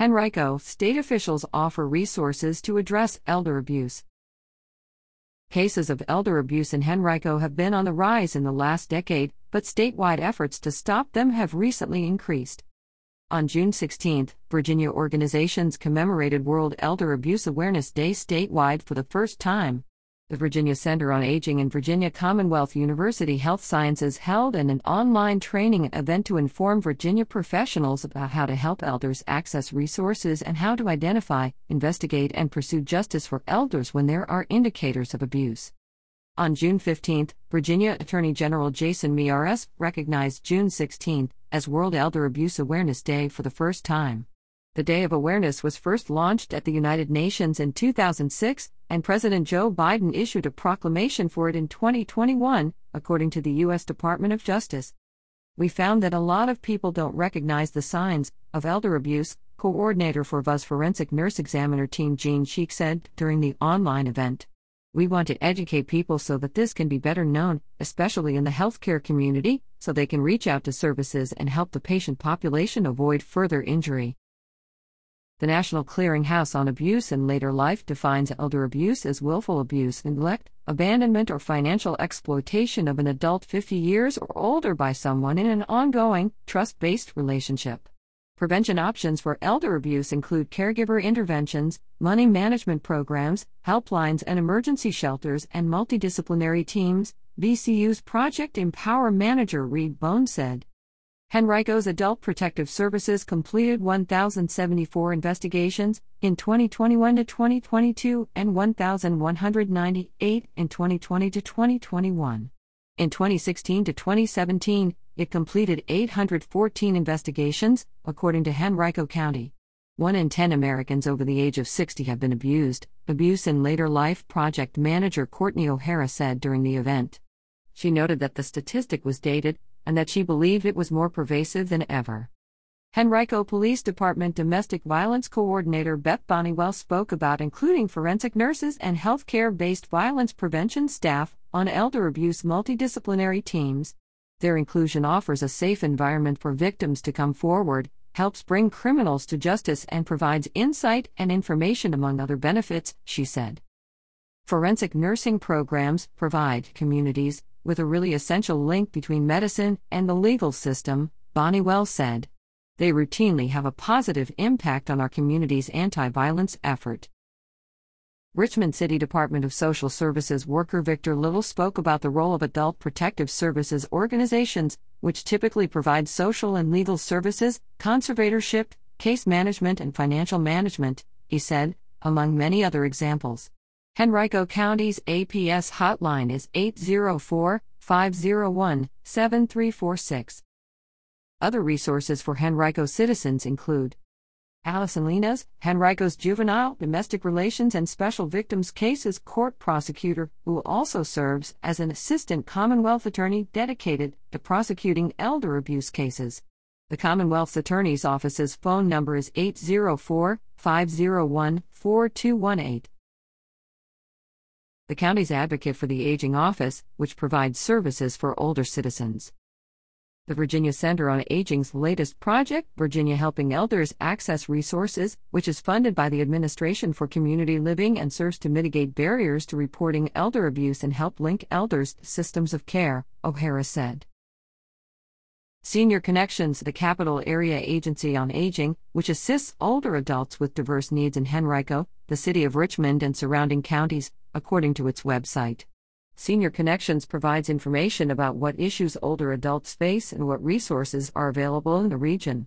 Henrico, state officials offer resources to address elder abuse. Cases of elder abuse in Henrico have been on the rise in the last decade, but statewide efforts to stop them have recently increased. On June 16, Virginia organizations commemorated World Elder Abuse Awareness Day statewide for the first time the Virginia Center on Aging and Virginia Commonwealth University Health Sciences held an, an online training event to inform Virginia professionals about how to help elders access resources and how to identify, investigate, and pursue justice for elders when there are indicators of abuse. On June 15, Virginia Attorney General Jason Miyares recognized June 16 as World Elder Abuse Awareness Day for the first time. The Day of Awareness was first launched at the United Nations in 2006, and President Joe Biden issued a proclamation for it in 2021, according to the U.S. Department of Justice. We found that a lot of people don't recognize the signs of elder abuse, coordinator for VCU's Forensic Nurse Examiner Team Jean Sheik said during the online event. We want to educate people so that this can be better known, especially in the healthcare community, so they can reach out to services and help the patient population avoid further injury. The National Clearinghouse on Abuse in Later Life defines elder abuse as willful abuse, neglect, abandonment, or financial exploitation of an adult 50 years or older by someone in an ongoing, trust based relationship. Prevention options for elder abuse include caregiver interventions, money management programs, helplines and emergency shelters, and multidisciplinary teams, VCU's Project Empower Manager Reed Bone said. Henrico's Adult Protective Services completed 1,074 investigations in 2021 to 2022 and 1,198 in 2020 to 2021. In 2016 to 2017, it completed 814 investigations, according to Henrico County. One in 10 Americans over the age of 60 have been abused, Abuse in Later Life Project Manager Courtney O'Hara said during the event. She noted that the statistic was dated, and that she believed it was more pervasive than ever. Henrico Police Department Domestic Violence Coordinator Beth Bonnywell spoke about including forensic nurses and healthcare based violence prevention staff on elder abuse multidisciplinary teams. Their inclusion offers a safe environment for victims to come forward, helps bring criminals to justice, and provides insight and information among other benefits, she said. Forensic nursing programs provide communities with a really essential link between medicine and the legal system, Bonnywell said. They routinely have a positive impact on our community's anti violence effort. Richmond City Department of Social Services worker Victor Little spoke about the role of adult protective services organizations, which typically provide social and legal services, conservatorship, case management, and financial management, he said, among many other examples. Henrico County's APS hotline is 804 501 7346. Other resources for Henrico citizens include Allison Linas, Henrico's Juvenile, Domestic Relations, and Special Victims Cases Court Prosecutor, who also serves as an assistant Commonwealth attorney dedicated to prosecuting elder abuse cases. The Commonwealth's Attorney's Office's phone number is 804 501 4218 the county's advocate for the Aging Office, which provides services for older citizens. The Virginia Center on Aging's latest project, Virginia Helping Elders Access Resources, which is funded by the Administration for Community Living and serves to mitigate barriers to reporting elder abuse and help link elders to systems of care, O'Hara said. Senior Connections, the Capital Area Agency on Aging, which assists older adults with diverse needs in Henrico, the city of Richmond, and surrounding counties, according to its website. Senior Connections provides information about what issues older adults face and what resources are available in the region.